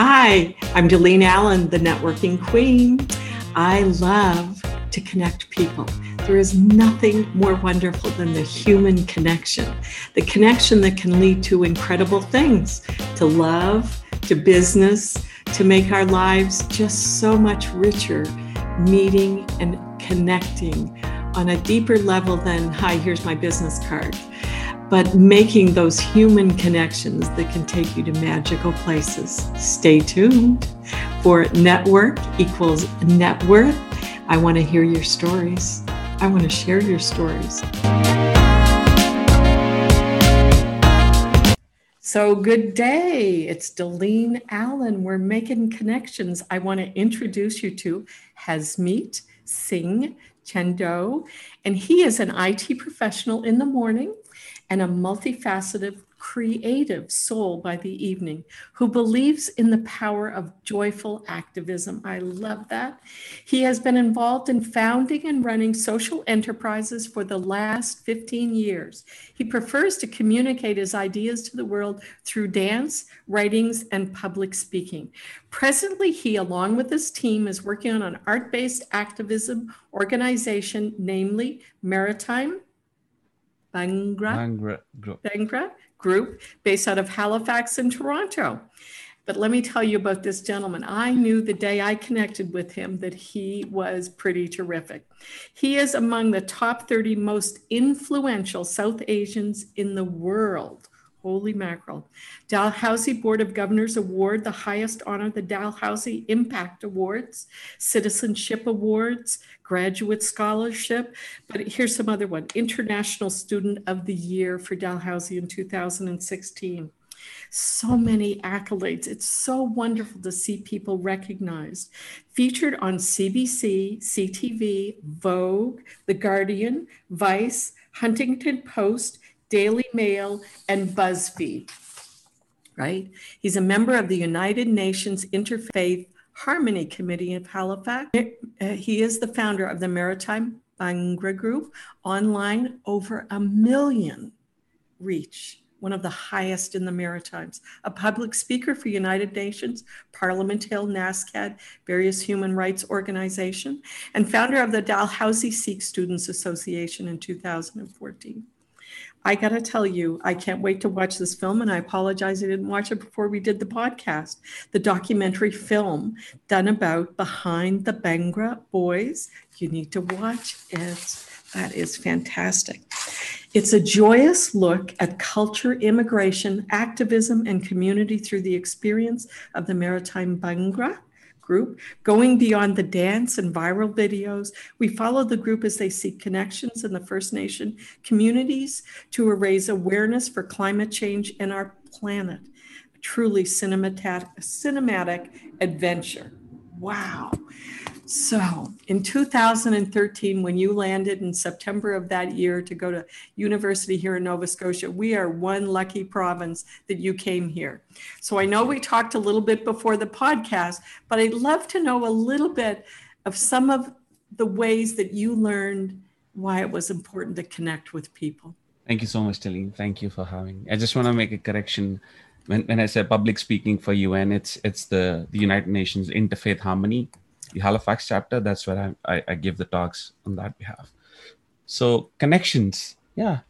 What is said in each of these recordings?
Hi, I'm Delene Allen, the networking queen. I love to connect people. There is nothing more wonderful than the human connection, the connection that can lead to incredible things, to love, to business, to make our lives just so much richer, meeting and connecting on a deeper level than, hi, here's my business card but making those human connections that can take you to magical places. Stay tuned for Network equals Net Worth. I want to hear your stories. I want to share your stories. So, good day. It's Delene Allen. We're making connections. I want to introduce you to Hasmeet Singh Chandok, and he is an IT professional in the morning and a multifaceted creative soul by the evening who believes in the power of joyful activism. I love that. He has been involved in founding and running social enterprises for the last 15 years. He prefers to communicate his ideas to the world through dance, writings, and public speaking. Presently, he, along with his team, is working on an art based activism organization, namely Maritime Bhangra, Bhangra, Group. Bhangra Group, based out of Halifax and Toronto. But let me tell you about this gentleman. I knew the day I connected with him that he was pretty terrific. He is among the top 30 most influential South Asians in the world. Holy mackerel. Dalhousie Board of Governors Award, the highest honor, the Dalhousie Impact Awards, Citizenship Awards, Graduate Scholarship. But here's some other one International Student of the Year for Dalhousie in 2016. So many accolades. It's so wonderful to see people recognized. Featured on CBC, CTV, Vogue, The Guardian, Vice, Huffington Post, Daily Mail, and BuzzFeed. Right? He's a member of the United Nations Interfaith Harmony Committee of Halifax. Uh, he is the founder of the Maritime Bhangra Group, online over a million reach, one of the highest in the Maritimes. A public speaker for United Nations, Parliament Hill, NSCAD, various human rights organization, and founder of the Dalhousie Sikh Students Association in 2014. I got to tell you, I can't wait to watch this film. And I apologize I didn't watch it before we did the podcast. The documentary film done about Behind the Bhangra Boys. You need to watch it. That is fantastic. It's a joyous look at culture, immigration, activism, and community through the experience of the Maritime Bhangra group, going beyond the dance and viral videos. We follow the group as they seek connections in the First Nation communities to raise awareness for climate change and our planet. A truly cinematic, cinematic adventure. Wow. So, in 2013, when you landed in September of that year to go to university here in Nova Scotia, we are one lucky province that you came here. So, I know we talked a little bit before the podcast, but I'd love to know a little bit of some of the ways that you learned why it was important to connect with people. Thank you so much, Delene. Thank you for having. Me. I just want to make a correction. When, when I say public speaking for UN, it's it's the the United Nations Interfaith Harmony the Halifax chapter. That's where I, I, I give the talks on that behalf. So connections, yeah,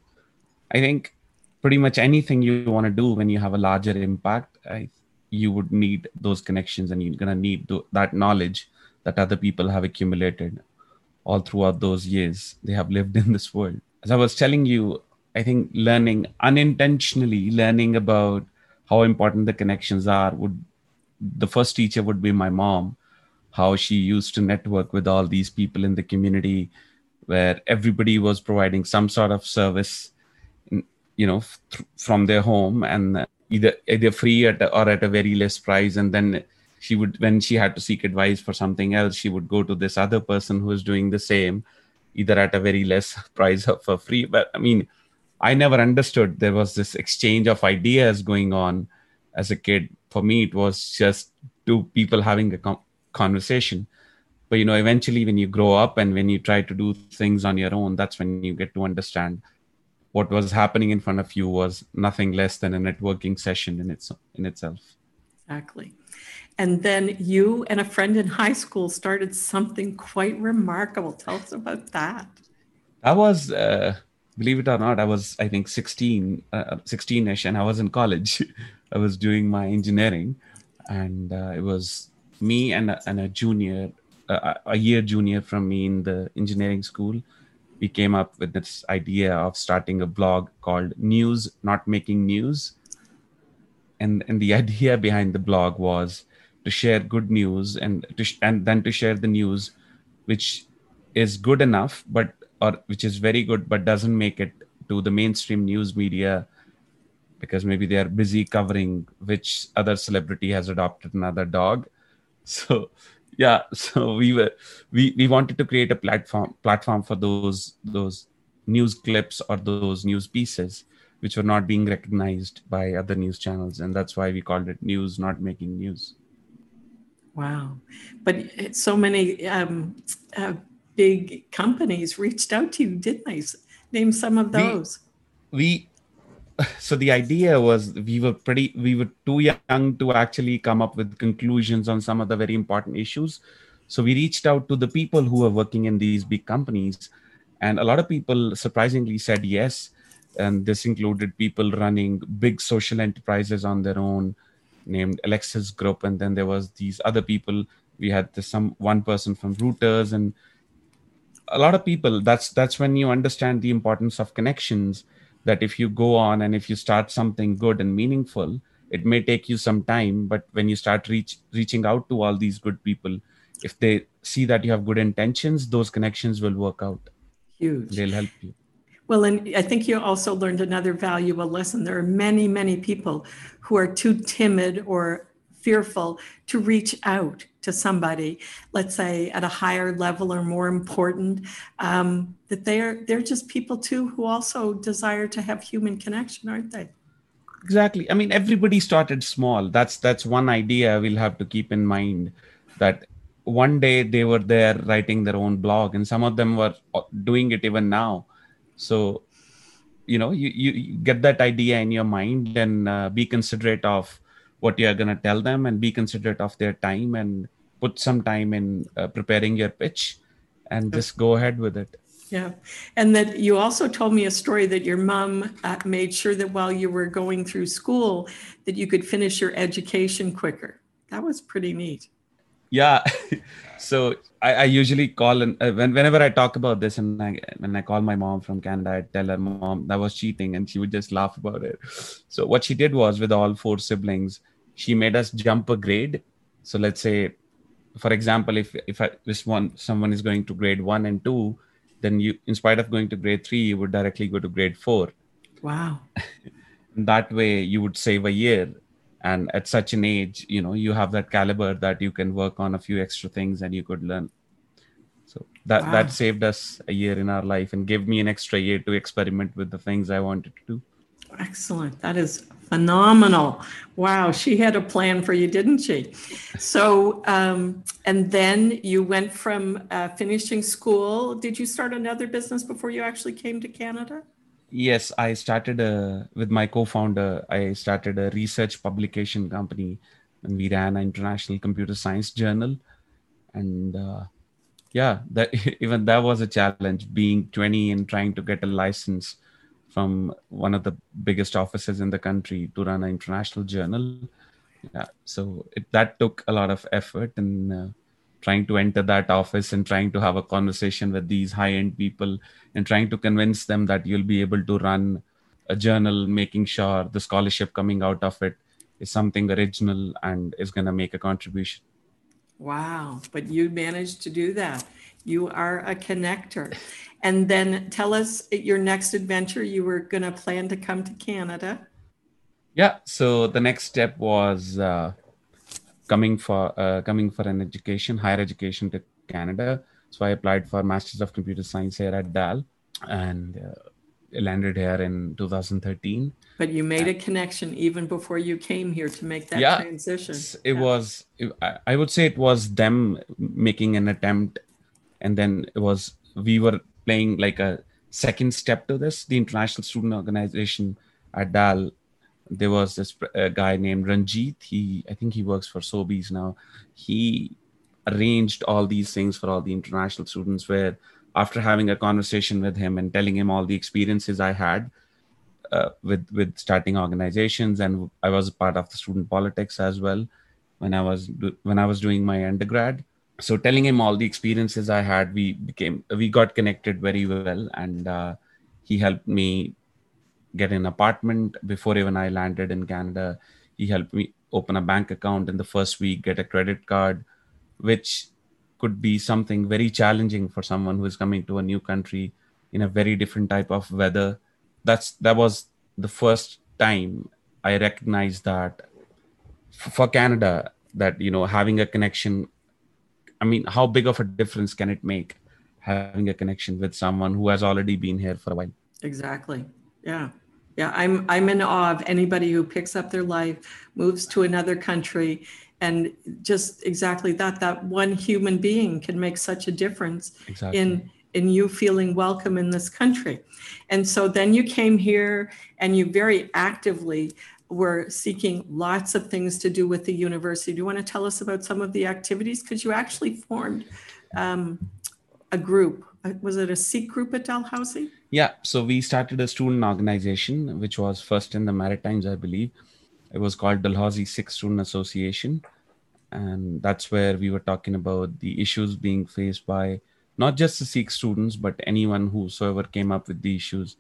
I think pretty much anything you want to do when you have a larger impact, I, you would need those connections, and you're gonna need that knowledge that other people have accumulated all throughout those years they have lived in this world. As I was telling you, I think learning unintentionally learning about how important the connections are would the first teacher would be my mom how she used to network with all these people in the community where everybody was providing some sort of service you know th- from their home and either either free at or at a very less price. And then she would when she had to seek advice for something else she would go to this other person who is doing the same either at a very less price or for free. But i mean i never understood there was this exchange of ideas going on as a kid. For me it was just two people having a com- conversation but you know eventually when you grow up and when you try to do things on your own that's when you get to understand what was happening in front of you was nothing less than a networking session in its in itself Exactly. And then you and a friend in high school started something quite remarkable. Tell us about that. I was, uh, believe it or not, I was, I think, 16, uh, 16-ish, and I was in college. I was doing my engineering, and uh, it was me and a, and a junior, uh, a year junior from me in the engineering school. We came up with this idea of starting a blog called News Not Making News. And, and the idea behind the blog was to share good news and to sh- and then to share the news which is good enough but or which is very good but doesn't make it to the mainstream news media because maybe they are busy covering which other celebrity has adopted another dog so yeah so we were we we wanted to create a platform platform for those those news clips or those news pieces which were not being recognized by other news channels. And that's why we called it news not making news. Wow. But so many um, uh, big companies reached out to you didn't they? Name some of those. we, we so the idea was we were pretty we were too young to actually come up with conclusions on some of the very important issues. So we reached out to the people who are working in these big companies. And a lot of people surprisingly said yes. And this included people running big social enterprises on their own named alexis group. And then there was these other people. We had this, some one person from reuters. And a lot of people that's that's when you understand the importance of connections that if you go on and if you start something good and meaningful it may take you some time but when you start reach, reaching out to all these good people if they see that you have good intentions those connections will work out. Huge. They'll help you. Well and i think you also learned another valuable lesson. There are many many people who are too timid or fearful to reach out to somebody, let's say at a higher level or more important, um, that they're they're just people too who also desire to have human connection, aren't they? Exactly. I mean, everybody started small. That's that's one idea we'll have to keep in mind. That one day they were there writing their own blog, and some of them were uh, doing it even now. So, you know, you you get that idea in your mind and uh, be considerate of what you're going to tell them and be considerate of their time and put some time in uh, preparing your pitch and just go ahead with it. Yeah. And that you also told me a story that your mom uh, made sure that while you were going through school that you could finish your education quicker. That was pretty neat yeah. So I, I, usually call and uh, when, whenever i talk about this and I, when i call my mom from canada i tell her mom that was cheating and she would just laugh about it. So what she did was with all four siblings she made us jump a grade. So let's say for example if if I, this one someone is going to grade one and two then you in spite of going to grade three you would directly go to grade four. Wow. That way you would save a year and at such an age you know you have that caliber that you can work on a few extra things and you could learn. So that wow. that saved us a year in our life and gave me an extra year to experiment with the things i wanted to do. Excellent. That is phenomenal. Wow. She had a plan for you didn't she? So um, and then you went from uh, finishing school. Did you start another business before you actually came to canada yes i started a, with my co-founder i started a research publication company and we ran an international computer science journal. And uh, yeah that even that was a challenge being 20 and trying to get a license from one of the biggest offices in the country to run an international journal. Yeah so it, that took a lot of effort and uh, trying to enter that office and trying to have a conversation with these high end people and trying to convince them that you'll be able to run a journal, making sure the scholarship coming out of it is something original and is going to make a contribution. Wow, but you managed to do that. You are a connector. And then tell us your next adventure. You were going to plan to come to Canada. Yeah, so the next step was uh, coming for uh, coming for an education, higher education to Canada. So I applied for Masters of Computer Science here at DAL, and uh, landed here in 2013. But you made a connection even before you came here to make that yeah, transition. It yeah. was, I would say, it was them making an attempt, and then it was we were playing like a second step to this. The International Student Organization at DAL there was this guy named Ranjit. He, I think he works for Sobeys now. He arranged all these things for all the international students. Where after having a conversation with him and telling him all the experiences I had uh, with with starting organizations, and I was part of the student politics as well when I was when I was doing my undergrad. So telling him all the experiences I had, we became we got connected very well, and uh, he helped me get an apartment before even I landed in Canada. He helped me open a bank account in the first week, get a credit card, which could be something very challenging for someone who is coming to a new country in a very different type of weather. That's that was the first time I recognized that for Canada that you know having a connection. I mean, how big of a difference can it make having a connection with someone who has already been here for a while? Exactly. Yeah. Yeah, I'm I'm in awe of anybody who picks up their life, moves to another country, and just exactly that that one human being can make such a difference exactly. in in you feeling welcome in this country. And so then you came here and you very actively were seeking lots of things to do with the university. Do you want to tell us about some of the activities? Because you actually formed um, a group. Uh, was it a Sikh group at Dalhousie? Yeah, so we started a student organization, which was first in the Maritimes, I believe. It was called Dalhousie Sikh Student Association. And that's where we were talking about the issues being faced by not just the Sikh students, but anyone whosoever came up with the issues.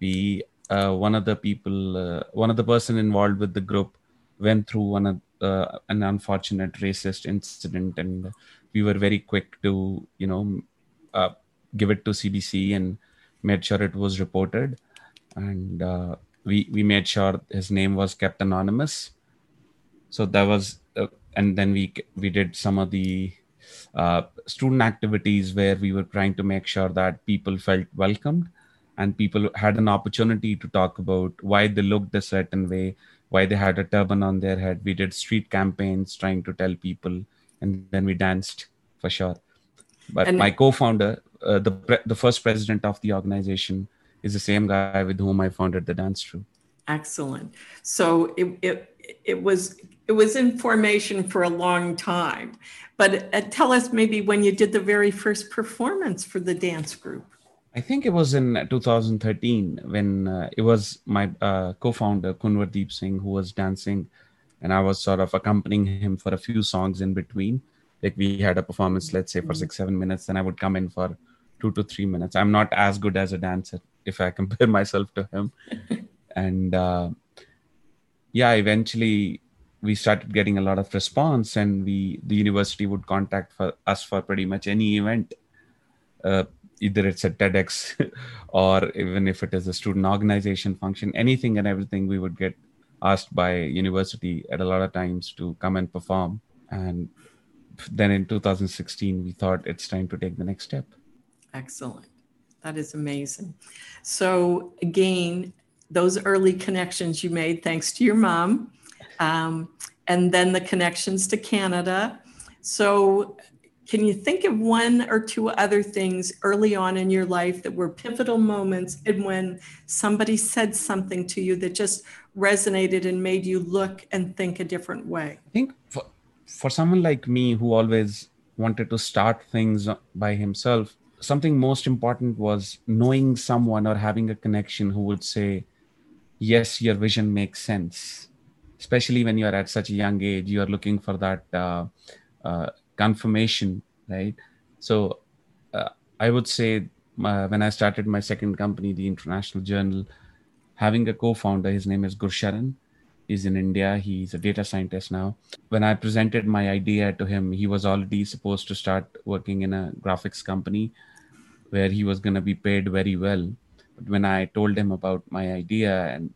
We, uh, one of the people, uh, one of the person involved with the group went through one of uh, an unfortunate racist incident, and we were very quick to, you know, uh, give it to CBC and made sure it was reported, and uh, we we made sure his name was kept anonymous. So that was, uh, and then we we did some of the uh, student activities where we were trying to make sure that people felt welcomed and people had an opportunity to talk about why they looked a certain way why they had a turban on their head. We did street campaigns trying to tell people and then we danced for sure. But and my co-founder uh, the pre- the first president of the organization is the same guy with whom I founded the dance troupe. Excellent. So it it it was it was in formation for a long time, but uh, tell us maybe when you did the very first performance for the dance group. I think it was in 2013 when uh, it was my uh, co-founder Kunwardeep Singh who was dancing, and I was sort of accompanying him for a few songs in between. Like we had a performance, let's say for mm-hmm. six seven minutes, then I would come in for two to three minutes. I'm not as good as a dancer if I compare myself to him. and uh, yeah, eventually we started getting a lot of response, and we the university would contact for us for pretty much any event. Uh, either it's a TEDx or even if it is a student organization function, anything and everything, we would get asked by university at a lot of times to come and perform. And then in 2016, we thought it's time to take the next step. Excellent. That is amazing. So, again, those early connections you made thanks to your mom, um, and then the connections to Canada. So, can you think of one or two other things early on in your life that were pivotal moments and when somebody said something to you that just resonated and made you look and think a different way? I think for, for someone like me who always wanted to start things by himself, something most important was knowing someone or having a connection who would say yes your vision makes sense. Especially when you're at such a young age you are looking for that uh, uh, confirmation right? So uh, i would say uh, when i started my second company the international journal having a co-founder his name is gursharan is in India. He's a data scientist now. When I presented my idea to him, he was already supposed to start working in a graphics company where he was going to be paid very well. But when I told him about my idea and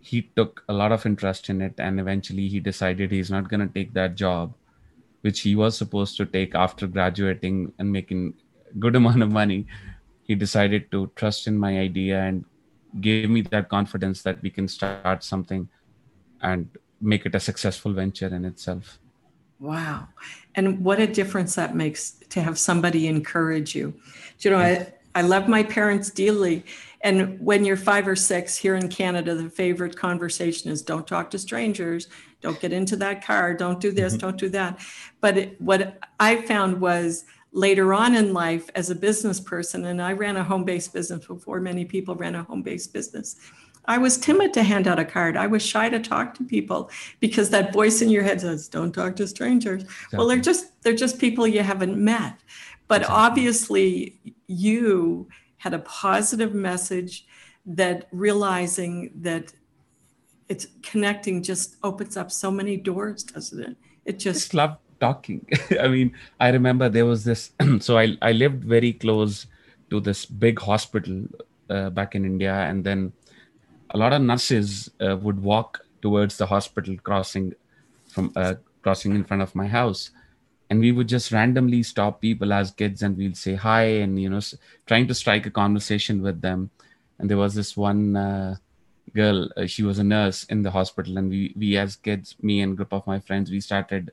he took a lot of interest in it and eventually he decided he's not going to take that job which he was supposed to take after graduating and making a good amount of money he decided to trust in my idea and gave me that confidence that we can start something and make it a successful venture in itself. Wow. And what a difference that makes to have somebody encourage you. You know, I, I love my parents dearly. And when you're five or six here in Canada, the favorite conversation is don't talk to strangers, don't get into that car, don't do this, mm-hmm. don't do that. But it, what I found was later on in life as a business person, and I ran a home based business before many people ran a home based business. I was timid to hand out a card. I was shy to talk to people because that voice in your head says, "Don't talk to strangers." Exactly. Well, they're just they're just people you haven't met. But exactly. obviously, you had a positive message that realizing that it's connecting just opens up so many doors, doesn't it? It just, just love talking. I mean, I remember there was this. so I I lived very close to this big hospital uh, back in India, and then a lot of nurses uh, would walk towards the hospital, crossing from uh, crossing in front of my house, and we would just randomly stop people as kids and we'll say hi and you know trying to strike a conversation with them. And there was this one uh, girl uh, she was a nurse in the hospital and we we as kids me and group of my friends we started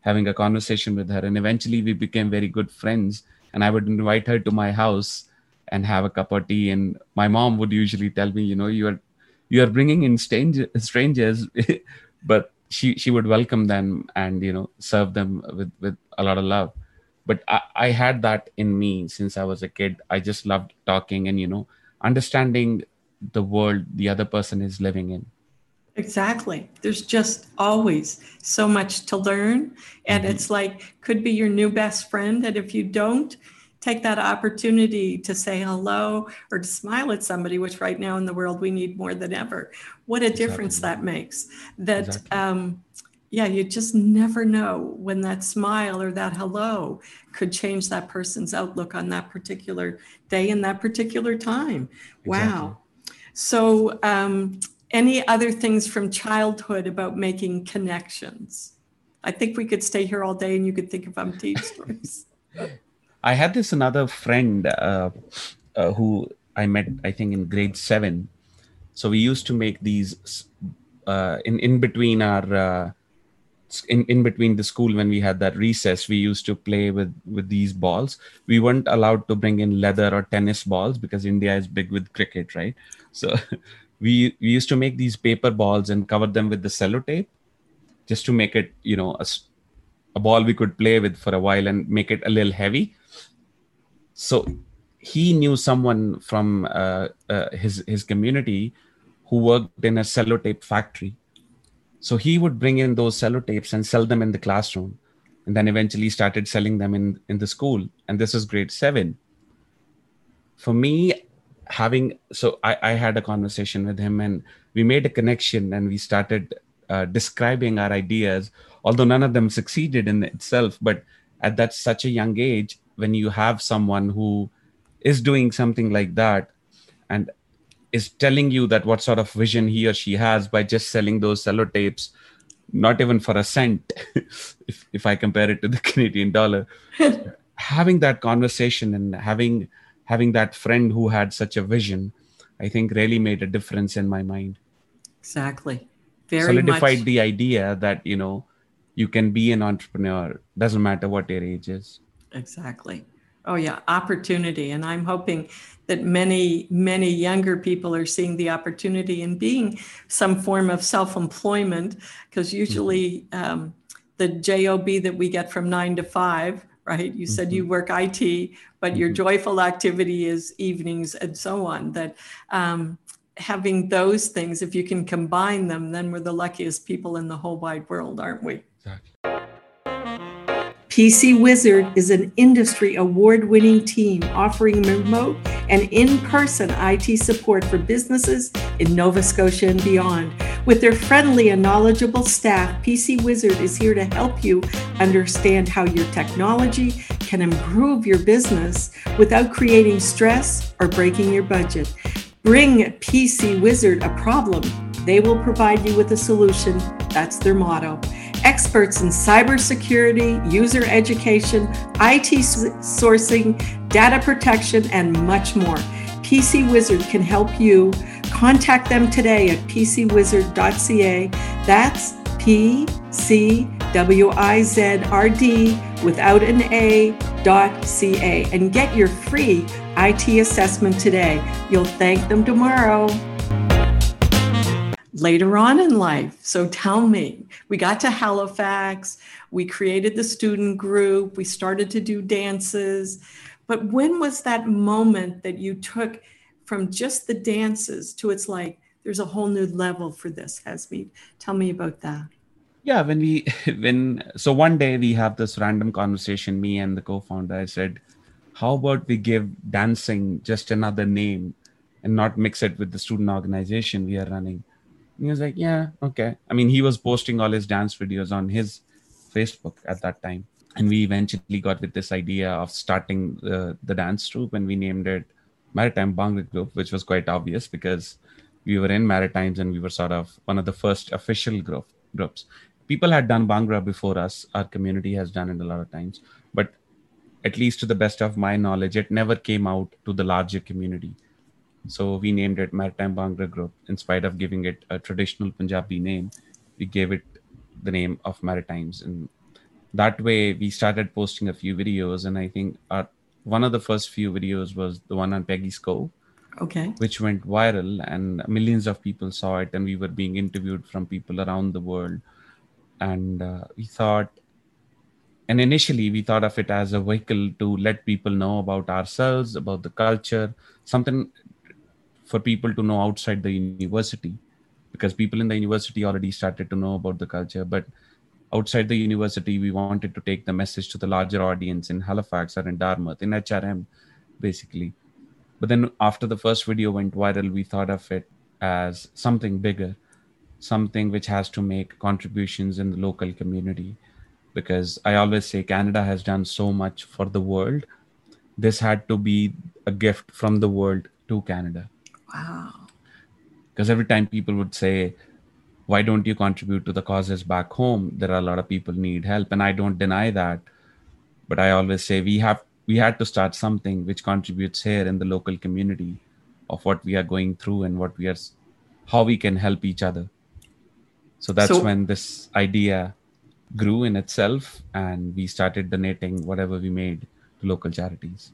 having a conversation with her. And eventually we became very good friends and i would invite her to my house and have a cup of tea. And my mom would usually tell me you know you are you are bringing in stranger, strangers but she she would welcome them and you know serve them with with a lot of love. But I, I had that in me since i was a kid. I just loved talking and you know understanding the world the other person is living in. Exactly. There's just always so much to learn. And mm-hmm. it's like could be your new best friend and if you don't take that opportunity to say hello or to smile at somebody, which right now in the world we need more than ever. What a difference that makes. That, exactly. um, yeah, you just never know when that smile or that hello could change that person's outlook on that particular day and that particular time. Exactly. Wow. So, um, any other things from childhood about making connections? I think we could stay here all day and you could think of umpteen stories. I had this another friend uh, uh, who I met, I think, in grade seven. So we used to make these uh, in in between our uh, in in between the school when we had that recess. We used to play with with these balls. We weren't allowed to bring in leather or tennis balls because India is big with cricket, right? So we we used to make these paper balls and cover them with the sellotape just to make it you know a, a ball we could play with for a while and make it a little heavy so he knew someone from uh, uh, his his community who worked in a sellotape factory. So he would bring in those sellotapes and sell them in the classroom and then eventually started selling them in in the school. And this is grade 7 for me having so I, I had a conversation with him and we made a connection and we started uh, describing our ideas although none of them succeeded in itself but at that such a young age when you have someone who is doing something like that and is telling you that what sort of vision he or she has by just selling those sellotapes not even for a cent if, if i compare it to the canadian dollar. Having that conversation and having having that friend who had such a vision i think really made a difference in my mind. Exactly. Very solidified much. the idea that you know you can be an entrepreneur doesn't matter what your age is Exactly. Oh, yeah, opportunity. And I'm hoping that many, many younger people are seeing the opportunity in being some form of self employment, because usually mm-hmm. um, the job that we get from nine to five, right? You said mm-hmm. you work IT, but mm-hmm. your joyful activity is evenings and so on. That um, having those things, if you can combine them, then we're the luckiest people in the whole wide world, aren't we? Exactly. PC Wizard is an industry award winning team offering remote and in person IT support for businesses in Nova Scotia and beyond. With their friendly and knowledgeable staff, PC Wizard is here to help you understand how your technology can improve your business without creating stress or breaking your budget. Bring PC Wizard a problem, they will provide you with a solution. That's their motto experts in cybersecurity, user education, IT sourcing, data protection, and much more. PC Wizard can help you. Contact them today at pcwizard.ca. That's P C W I Z R D without an A dot C A and get your free IT assessment today. You'll thank them tomorrow. Later on in life, so tell me, we got to Halifax, we created the student group, we started to do dances. But when was that moment that you took from just the dances to it's like, there's a whole new level for this, Hasmeet? Tell me about that yeah when we when so one day we have this random conversation me and the co-founder i said how about we give dancing just another name and not mix it with the student organization we are running and he was like yeah okay i mean he was posting all his dance videos on his facebook at that time and we eventually got with this idea of starting the, the dance troupe and we named it maritime Bhangra group which was quite obvious because we were in maritimes and we were sort of one of the first official group, groups people had done Bhangra before us. Our community has done it a lot of times, but at least to the best of my knowledge, it never came out to the larger community. So we named it Maritime Bhangra Group. In spite of giving it a traditional Punjabi name, we gave it the name of Maritimes. And that way, we started posting a few videos. And I think our, one of the first few videos was the one on Peggy's Cove. Okay. Which went viral, and millions of people saw it, and we were being interviewed from people around the world and uh, we thought and initially we thought of it as a vehicle to let people know about ourselves about the culture something for people to know outside the university because people in the university already started to know about the culture but outside the university we wanted to take the message to the larger audience in halifax or in dartmouth in hrm basically. But then after the first video went viral we thought of it as something bigger something which has to make contributions in the local community because i always say canada has done so much for the world. This had to be a gift from the world to canada wow. Because every time people would say why don't you contribute to the causes back home? There are a lot of people need help. And i don't deny that. But i always say we have we had to start something which contributes here in the local community of what we are going through and what we are how we can help each other. So that's so, when this idea grew in itself, and we started donating whatever we made to local charities.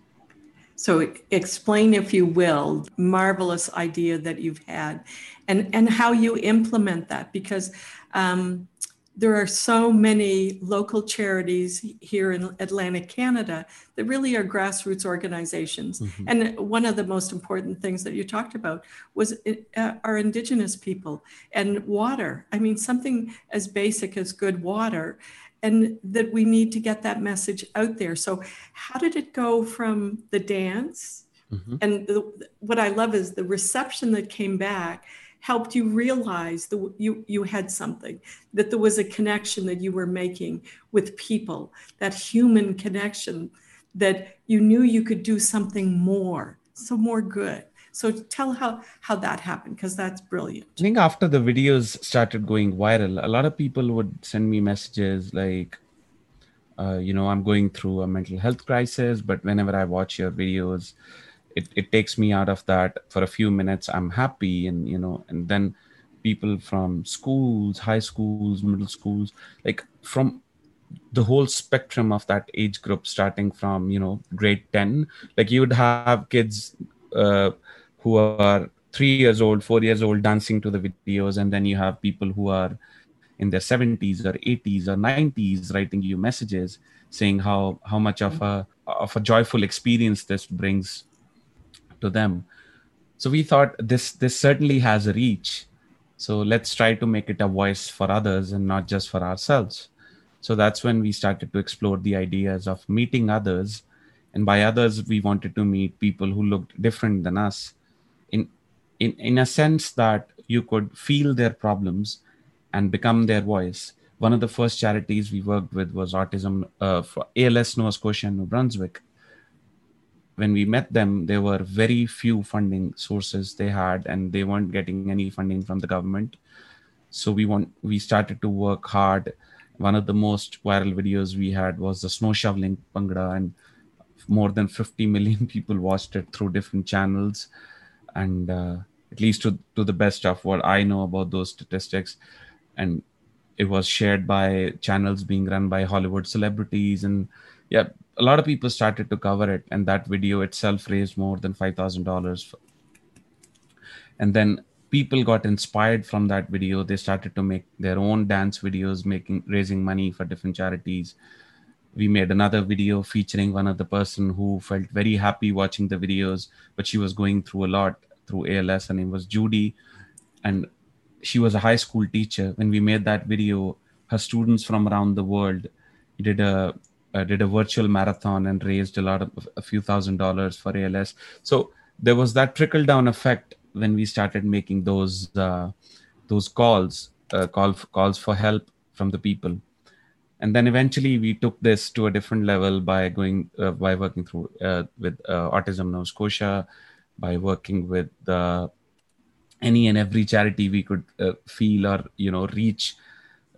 So explain, if you will, marvelous idea that you've had, and and how you implement that because. Um, there are so many local charities here in Atlantic Canada that really are grassroots organizations. Mm-hmm. And one of the most important things that you talked about was uh, our Indigenous people and water. I mean, something as basic as good water, and that we need to get that message out there. So, how did it go from the dance? Mm-hmm. And the, what I love is the reception that came back helped you realize that you, you had something, that there was a connection that you were making with people, that human connection, that you knew you could do something more, so more good. So tell how how that happened because that's brilliant. I think after the videos started going viral, a lot of people would send me messages like, uh, you know, I'm going through a mental health crisis, but whenever I watch your videos, it, it takes me out of that for a few minutes i'm happy and you know and then people from schools high schools middle schools like from the whole spectrum of that age group starting from you know grade 10 like you would have kids uh, who are three years old four years old dancing to the videos and then you have people who are in their 70s or 80s or 90s writing you messages saying how how much of a of a joyful experience this brings to them. So we thought this this certainly has a reach. So let's try to make it a voice for others and not just for ourselves. So that's when we started to explore the ideas of meeting others. And by others we wanted to meet people who looked different than us in in in a sense that you could feel their problems and become their voice one of the first charities we worked with was autism uh, for als nova scotia and new brunswick when we met them, there were very few funding sources they had, and they weren't getting any funding from the government. So we want we started to work hard. One of the most viral videos we had was the snow shoveling Bhangra, and more than 50 million people watched it through different channels. And uh, at least to, to the best of what I know about those statistics, and it was shared by channels being run by Hollywood celebrities and yeah a lot of people started to cover it. And that video itself raised more than $5000 and then people got inspired from that video. They started to make their own dance videos making raising money for different charities we made another video featuring one of the person who felt very happy watching the videos but she was going through a lot through als and it was judy and she was a high school teacher. When we made that video her students from around the world did a uh, did a virtual marathon and raised a lot of a few thousand dollars for als so there was that trickle down effect when we started making those uh, those calls uh, call calls for help from the people and then eventually we took this to a different level by going uh, by working through uh, with uh, autism nova scotia by working with any and every charity we could feel or you know reach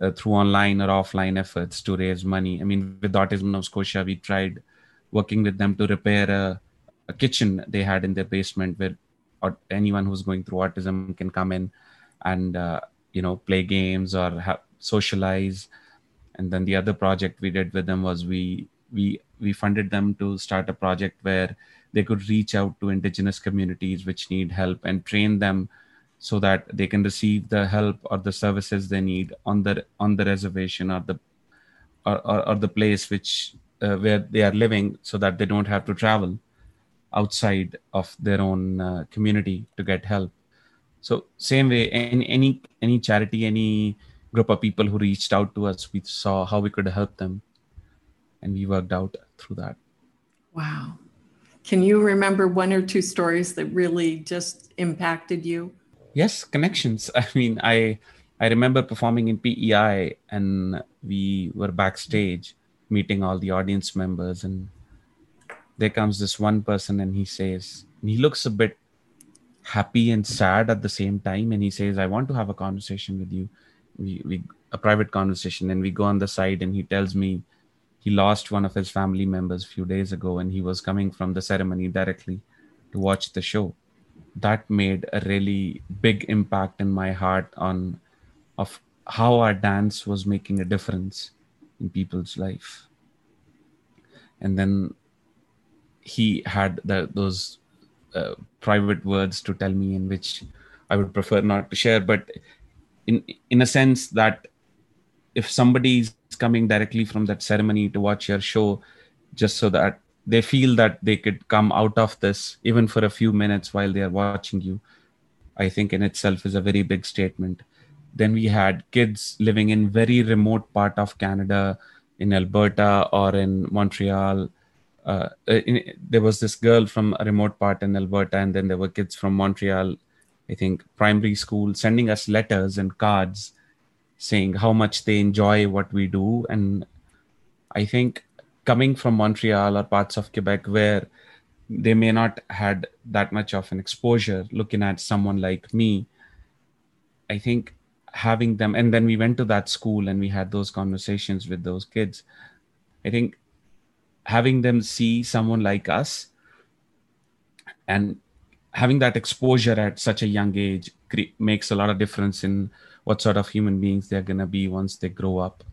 uh, through online or offline efforts to raise money. I mean, with Autism Nova Scotia, we tried working with them to repair a, a kitchen they had in their basement where anyone who's going through autism can come in and uh, you know play games or have, socialize. And then the other project we did with them was we we we funded them to start a project where they could reach out to indigenous communities which need help and train them so that they can receive the help or the services they need on the on the reservation or the or, or, or the place which uh, where they are living so that they don't have to travel outside of their own uh, community to get help. So same way any any any charity any group of people who reached out to us. We saw how we could help them and we worked out through that. Wow. Can you remember one or two stories that really just impacted you? Yes connections. I mean i i remember performing in pei and we were backstage meeting all the audience members and there comes this one person and he says and he looks a bit happy and sad at the same time and he says i want to have a conversation with you we, we a private conversation. And we go on the side and he tells me he lost one of his family members a few days ago and he was coming from the ceremony directly to watch the show. That made a really big impact in my heart on of how our dance was making a difference in people's life. And then he had the, those uh, private words to tell me in which i would prefer not to share but in in a sense that if somebody is coming directly from that ceremony to watch your show just so that they feel that they could come out of this even for a few minutes while they are watching you i think in itself is a very big statement. Then we had kids living in very remote part of canada in alberta or in montreal. Uh, in, there was this girl from a remote part in alberta and then there were kids from montreal i think primary school sending us letters and cards saying how much they enjoy what we do. And i think coming from Montreal or parts of Quebec where they may not had that much of an exposure looking at someone like me i think having them and then we went to that school and we had those conversations with those kids. I think having them see someone like us and having that exposure at such a young age makes a lot of difference in what sort of human beings they're going to be once they grow up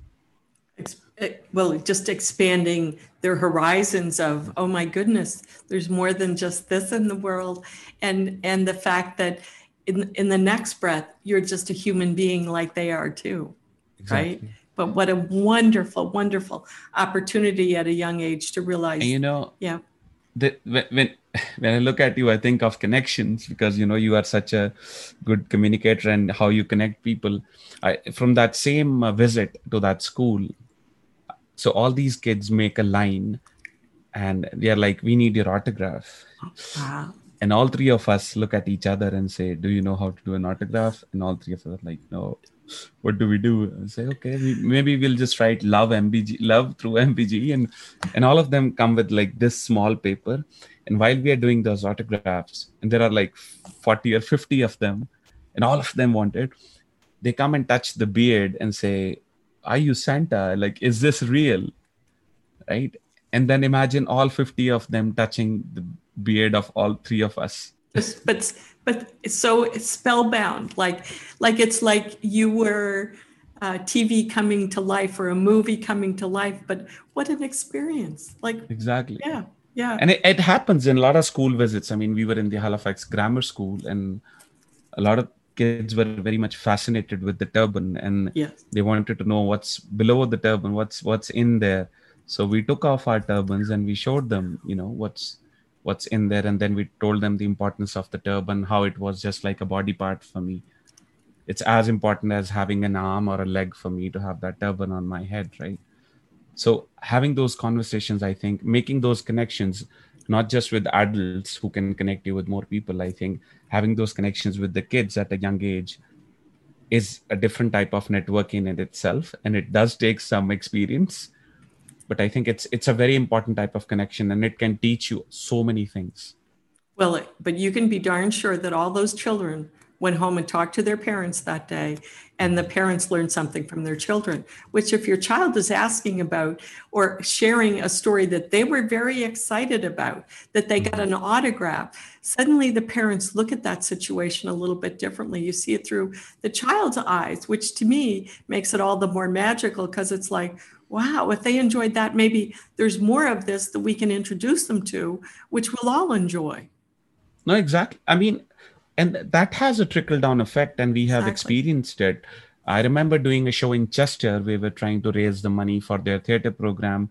eh, well, just expanding their horizons of, oh my goodness, there's more than just this in the world. And and the fact that in in the next breath, you're just a human being like they are too. Exactly. Right. But what a wonderful, wonderful opportunity at a young age to realize. And you know, yeah. The, when when I look at you, I think of connections because you know you are such a good communicator and how you connect people. I, from that same uh, visit to that school, so all these kids make a line and they're like, we need your autograph. Wow. And all three of us look at each other and say, Do you know how to do an autograph? And all three of us are like, No. What do we do? And say, okay, we, maybe we'll just write love MBG, love through MBG, and and all of them come with like this small paper. And while we are doing those autographs, and there are like 40 or 50 of them, and all of them want it, they come and touch the beard and say, are you Santa? Like, is this real? Right? And then imagine all 50 of them touching the beard of all three of us. but but it's so it's spellbound. Like like it's like you were uh, TV coming to life or a movie coming to life, but what an experience! Like exactly, yeah, yeah. And it, it happens in a lot of school visits. I mean, we were in the Halifax Grammar School, and a lot of kids were very much fascinated with the turban, and yes. they wanted to know what's below the turban, what's what's in there. So we took off our turbans and we showed them, you know, what's what's in there, and then we told them the importance of the turban, how it was just like a body part for me. It's as important as having an arm or a leg for me to have that turban on my head right? So having those conversations i think making those connections not just with adults who can connect you with more people i think having those connections with the kids at a young age is a different type of networking in itself and it does take some experience but i think it's it's a very important type of connection and it can teach you so many things. Well but you can be darn sure that all those children went home and talked to their parents that day and the parents learned something from their children which if your child is asking about or sharing a story that they were very excited about that they got an autograph suddenly the parents look at that situation a little bit differently. You see it through the child's eyes which to me makes it all the more magical because it's like wow if they enjoyed that maybe there's more of this that we can introduce them to which we'll all enjoy. No exactly. I mean and that has a trickle down effect and we have exactly. experienced it. I remember doing a show in chester. We were trying to raise the money for their theater program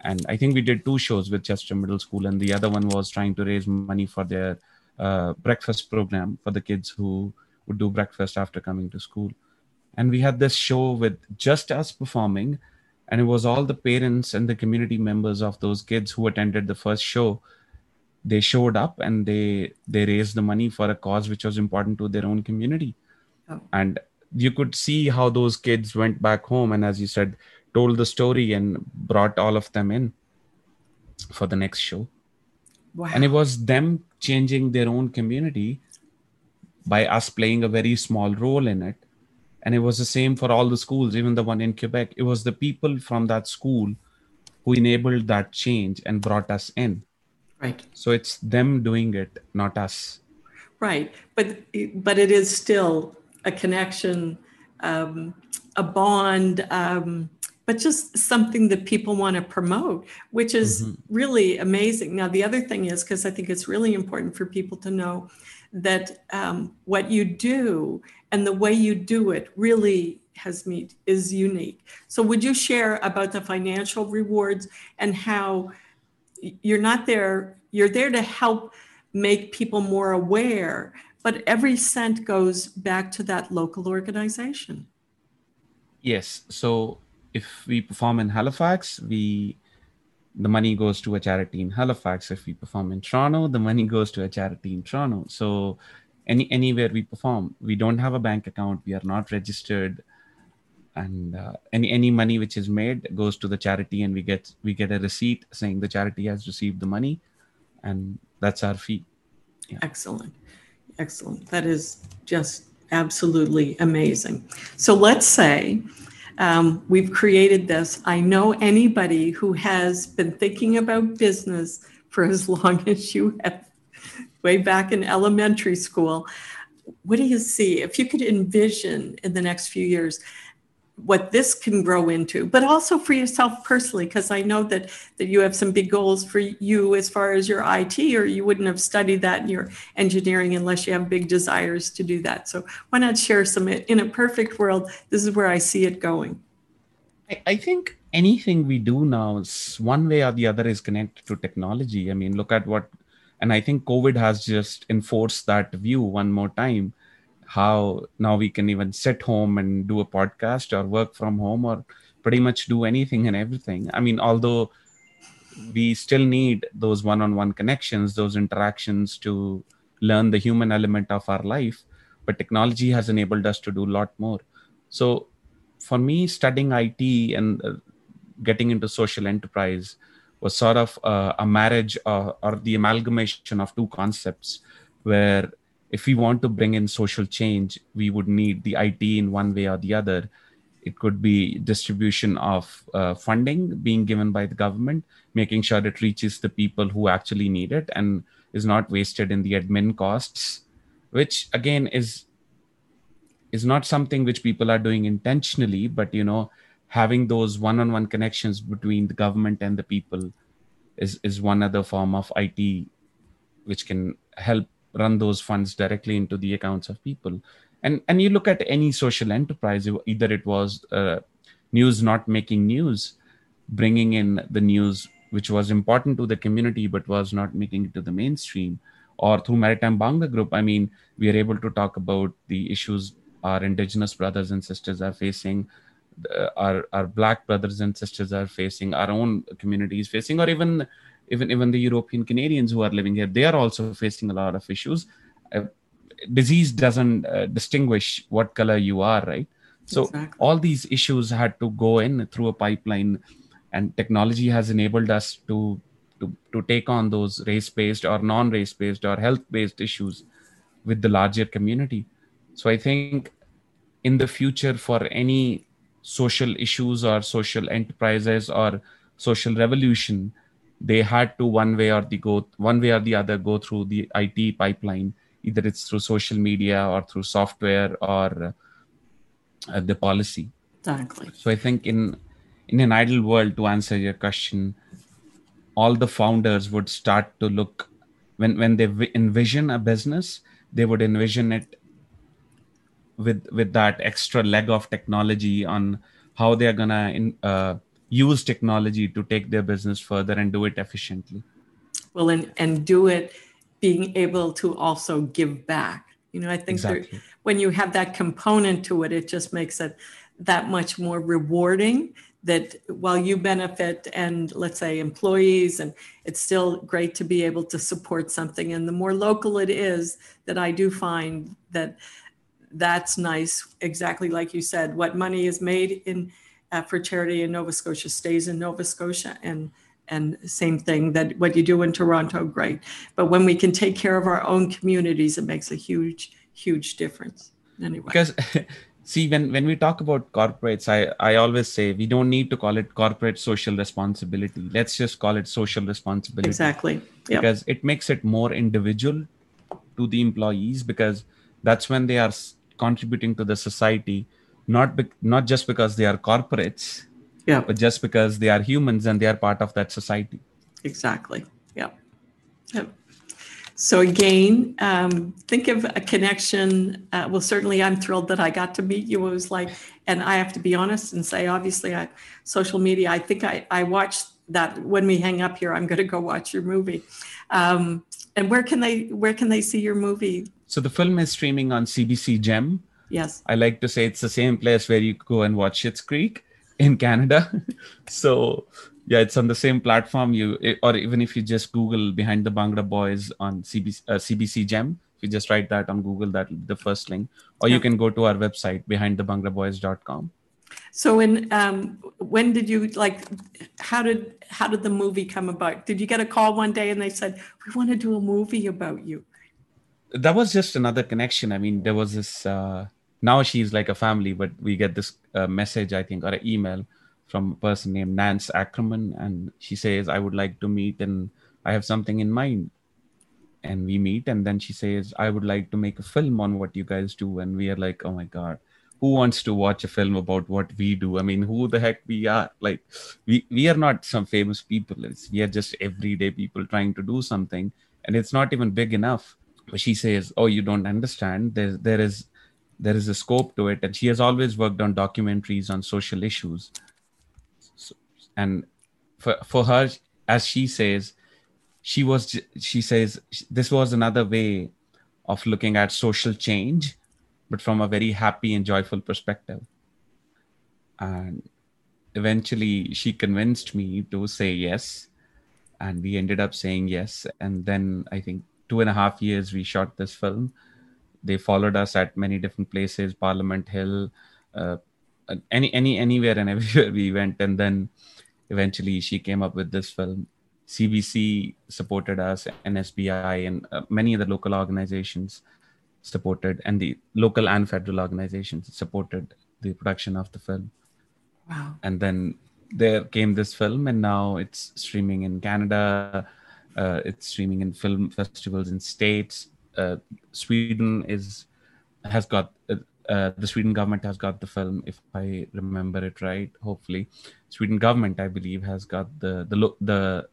and i think we did two shows with chester middle school and the other one was trying to raise money for their uh, breakfast program for the kids who would do breakfast after coming to school. And we had this show with just us performing and it was all the parents and the community members of those kids who attended the first show they showed up and they they raised the money for a cause which was important to their own community oh. and you could see how those kids went back home and as you said told the story and brought all of them in for the next show wow. and it was them changing their own community by us playing a very small role in it and it was the same for all the schools even the one in quebec it was the people from that school who enabled that change and brought us in Right. So it's them doing it, not us. Right. But but it is still a connection, um, a bond, um, but just something that people want to promote, which is mm-hmm. really amazing. Now the other thing is because I think it's really important for people to know that um, what you do and the way you do it really has meet is unique. So would you share about the financial rewards and how you're not there you're there to help make people more aware but every cent goes back to that local organization? Yes. So if we perform in halifax we the money goes to a charity in halifax. If we perform in toronto the money goes to a charity in toronto. So any anywhere we perform we don't have a bank account we are not registered and uh, any any money which is made goes to the charity and we get we get a receipt saying the charity has received the money and that's our fee. Yeah. excellent. Excellent. That is just absolutely amazing. So let's say um, we've created this. I know anybody who has been thinking about business for as long as you have way back in elementary school what do you see if you could envision in the next few years what this can grow into, but also for yourself personally, because I know that that you have some big goals for you as far as your IT, or you wouldn't have studied that in your engineering unless you have big desires to do that. So why not share some? In a perfect world, this is where I see it going. I, I think anything we do now is one way or the other is connected to technology. I mean, look at what, and I think COVID has just enforced that view one more time how now we can even sit home and do a podcast or work from home or pretty much do anything and everything. I mean, although we still need those one on one connections, those interactions to learn the human element of our life, but technology has enabled us to do a lot more. So, for me, studying IT and uh, getting into social enterprise was sort of a marriage uh, or the amalgamation of two concepts where if we want to bring in social change, we would need the IT in one way or the other. It could be distribution of uh, funding being given by the government, making sure it reaches the people who actually need it and is not wasted in the admin costs, which again is is not something which people are doing intentionally but you know having those one-on-one connections between the government and the people is is one other form of it which can help run those funds directly into the accounts of people. And and you look at any social enterprise either it was uh, news not making news bringing in the news which was important to the community but was not making it to the mainstream or through maritime Bhangra group i mean we are able to talk about the issues our indigenous brothers and sisters are facing uh, our our black brothers and sisters are facing our own communities facing or even even even the european canadians who are living here they are also facing a lot of issues. Uh, disease doesn't uh, distinguish what color you are right? So exactly. all these issues had to go in through a pipeline and technology has enabled us to to, to take on those race based or non race based or health based issues with the larger community. So i think in the future for any social issues or social enterprises or social revolution they had to one way or the go one way or the other go through the IT pipeline either it's through social media or through software or uh, the policy. Exactly. So i think in in an ideal world to answer your question all the founders would start to look when when they envision a business they would envision it with with that extra leg of technology on how they are gonna in, uh, use technology to take their business further and do it efficiently well and and do it being able to also give back you know i think exactly. there, when you have that component to it it just makes it that much more rewarding that while you benefit and let's say employees and it's still great to be able to support something and the more local it is that i do find that that's nice. Exactly like you said, what money is made in uh, for charity in Nova Scotia stays in Nova Scotia, and and same thing that what you do in Toronto, great. But when we can take care of our own communities, it makes a huge, huge difference. Anyway, because. see when when we talk about corporates i i always say we don't need to call it corporate social responsibility let's just call it social responsibility exactly yep. because it makes it more individual to the employees because that's when they are contributing to the society not be- not just because they are corporates yeah. but just because they are humans and they are part of that society. Exactly. Yeah, yeah. so again um, think of a connection uh, well certainly i'm thrilled that i got to meet you. It was like and i have to be honest and say obviously I, social media i think i, I watched that when we hang up here i'm going to go watch your movie. Um, and where can they where can they see your movie so the film is streaming on CBC Gem. Yes. I like to say it's the same place where you go and watch Schitt's Creek in Canada. so yeah, it's on the same platform. You or even if you just Google Behind the Bhangra Boys on CBC, uh, CBC Gem, if you just write that on Google, that the first link. Or yeah. you can go to our website behindthebhangraboys.com. So in um, when did you like? How did how did the movie come about? Did you get a call one day and they said we want to do a movie about you? That was just another connection. I mean, there was this. Uh, now she's like a family, but we get this uh, message, I think, or an email from a person named Nance Ackerman, and she says, "I would like to meet, and I have something in mind." And we meet, and then she says, "I would like to make a film on what you guys do," and we are like, "Oh my god." Who wants to watch a film about what we do? I mean, who the heck we are? Like, we, we are not some famous people. It's, we are just everyday people trying to do something, and it's not even big enough she says, "Oh, you don't understand. There, there is, there is a scope to it." And she has always worked on documentaries on social issues. So, and for for her, as she says, she was. She says this was another way of looking at social change, but from a very happy and joyful perspective. And eventually, she convinced me to say yes, and we ended up saying yes. And then I think two and a half years we shot this film. They followed us at many different places, Parliament Hill, uh, any any anywhere and everywhere we went, and then eventually she came up with this film. CBC supported us, NSBI, and uh, many other local organizations supported, and the local and federal organizations supported the production of the film. Wow! And then there came this film, and now it's streaming in Canada, uh, it's streaming in film festivals in states. Uh, Sweden is has got uh, the Sweden government has got the film, if I remember it right. Hopefully, Sweden government, I believe, has got the the the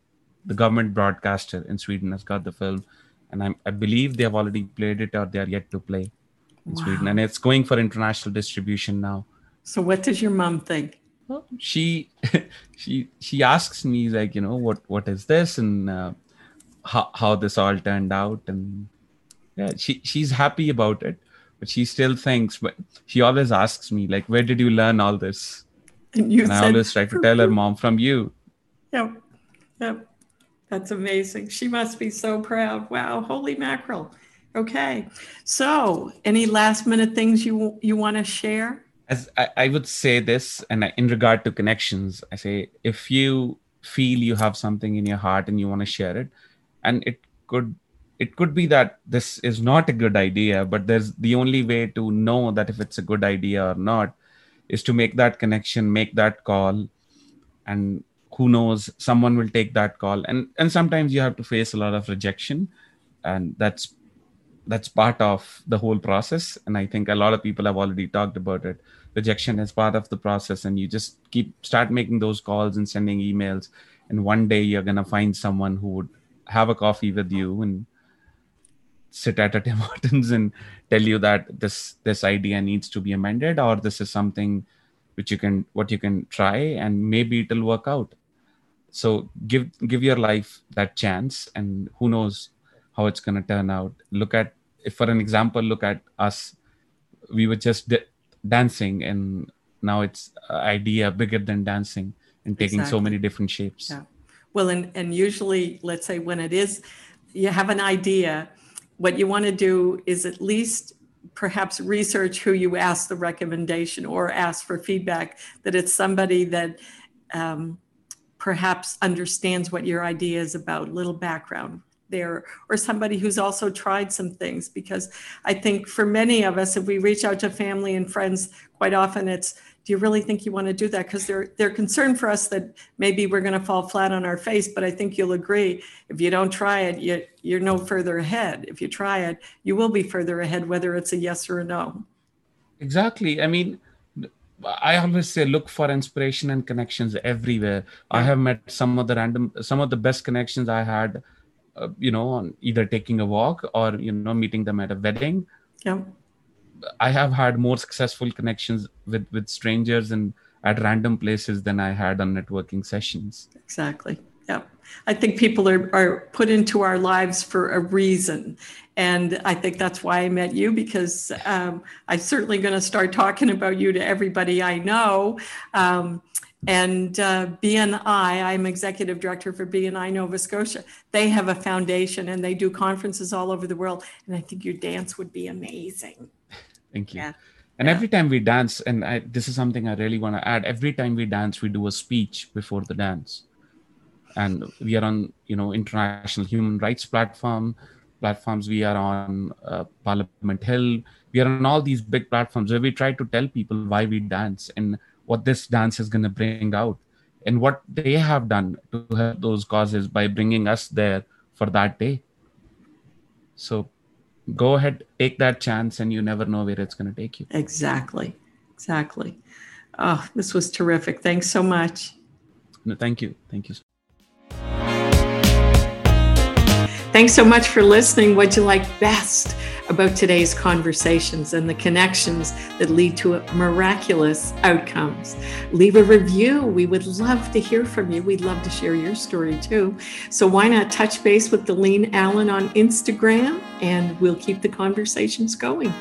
the government broadcaster in Sweden has got the film, and I'm, I believe they have already played it or they are yet to play in wow. Sweden, and it's going for international distribution now. So, what does your mom think? Well, she she she asks me like, you know, what what is this and uh, how how this all turned out, and yeah, she she's happy about it but she still thinks but she always asks me like where did you learn all this? And, and i always try to tell her mom from you. Yep yep. That's amazing. She must be so proud. Wow holy mackerel. Okay so any last minute things you you want to share? As I, I would say this and in regard to connections i say if you feel you have something in your heart and you want to share it and it could it could be that this is not a good idea but there's the only way to know that if it's a good idea or not is to make that connection make that call. And who knows someone will take that call. And and sometimes you have to face a lot of rejection. And that's that's part of the whole process. And i think a lot of people have already talked about it. Rejection is part of the process. And you just keep start making those calls and sending emails. And one day you're going to find someone who would have a coffee with you and sit at a Tim Hortons and tell you that this this idea needs to be amended or this is something which you can what you can try and maybe it'll work out. So give give your life that chance and who knows how it's going to turn out. Look at if for an example look at us we were just d- dancing and now it's idea bigger than dancing and taking exactly. so many different shapes. Yeah. Well, and, and usually, let's say when it is, you have an idea what you want to do is at least perhaps research who you ask the recommendation or ask for feedback that it's somebody that um, perhaps understands what your idea is about little background there or somebody who's also tried some things because i think for many of us if we reach out to family and friends quite often it's do you really think you want to do that? Because they're they're concerned for us that maybe we're going to fall flat on our face. But I think you'll agree if you don't try it, you you're no further ahead. If you try it, you will be further ahead, whether it's a yes or a no. Exactly. I mean, I always say look for inspiration and connections everywhere. Yeah. I have met some of the random, some of the best connections I had, uh, you know, on either taking a walk or you know meeting them at a wedding. Yeah I have had more successful connections with with strangers and at random places than I had on networking sessions. Exactly. Yeah. I think people are, are put into our lives for a reason. And I think that's why I met you because um, I'm certainly going to start talking about you to everybody I know. Um, and uh, BNI, I'm executive director for BNI Nova Scotia. They have a foundation and they do conferences all over the world. And I think your dance would be amazing. Thank you. Yeah. And yeah. every time we dance, and I, this is something I really want to add. Every time we dance, we do a speech before the dance, and we are on you know international human rights platform platforms. We are on uh, Parliament Hill. We are on all these big platforms where we try to tell people why we dance and what this dance is going to bring out, and what they have done to help those causes by bringing us there for that day. So go ahead, take that chance, and you never know where it's going to take you. Exactly. Exactly. Oh, this was terrific. Thanks so much. No, thank you. Thank you. Thanks so much for listening. What'd you like best about today's conversations and the connections that lead to miraculous outcomes? Leave a review. We would love to hear from you. We'd love to share your story too. So why not touch base with Delene Allen on Instagram and we'll keep the conversations going.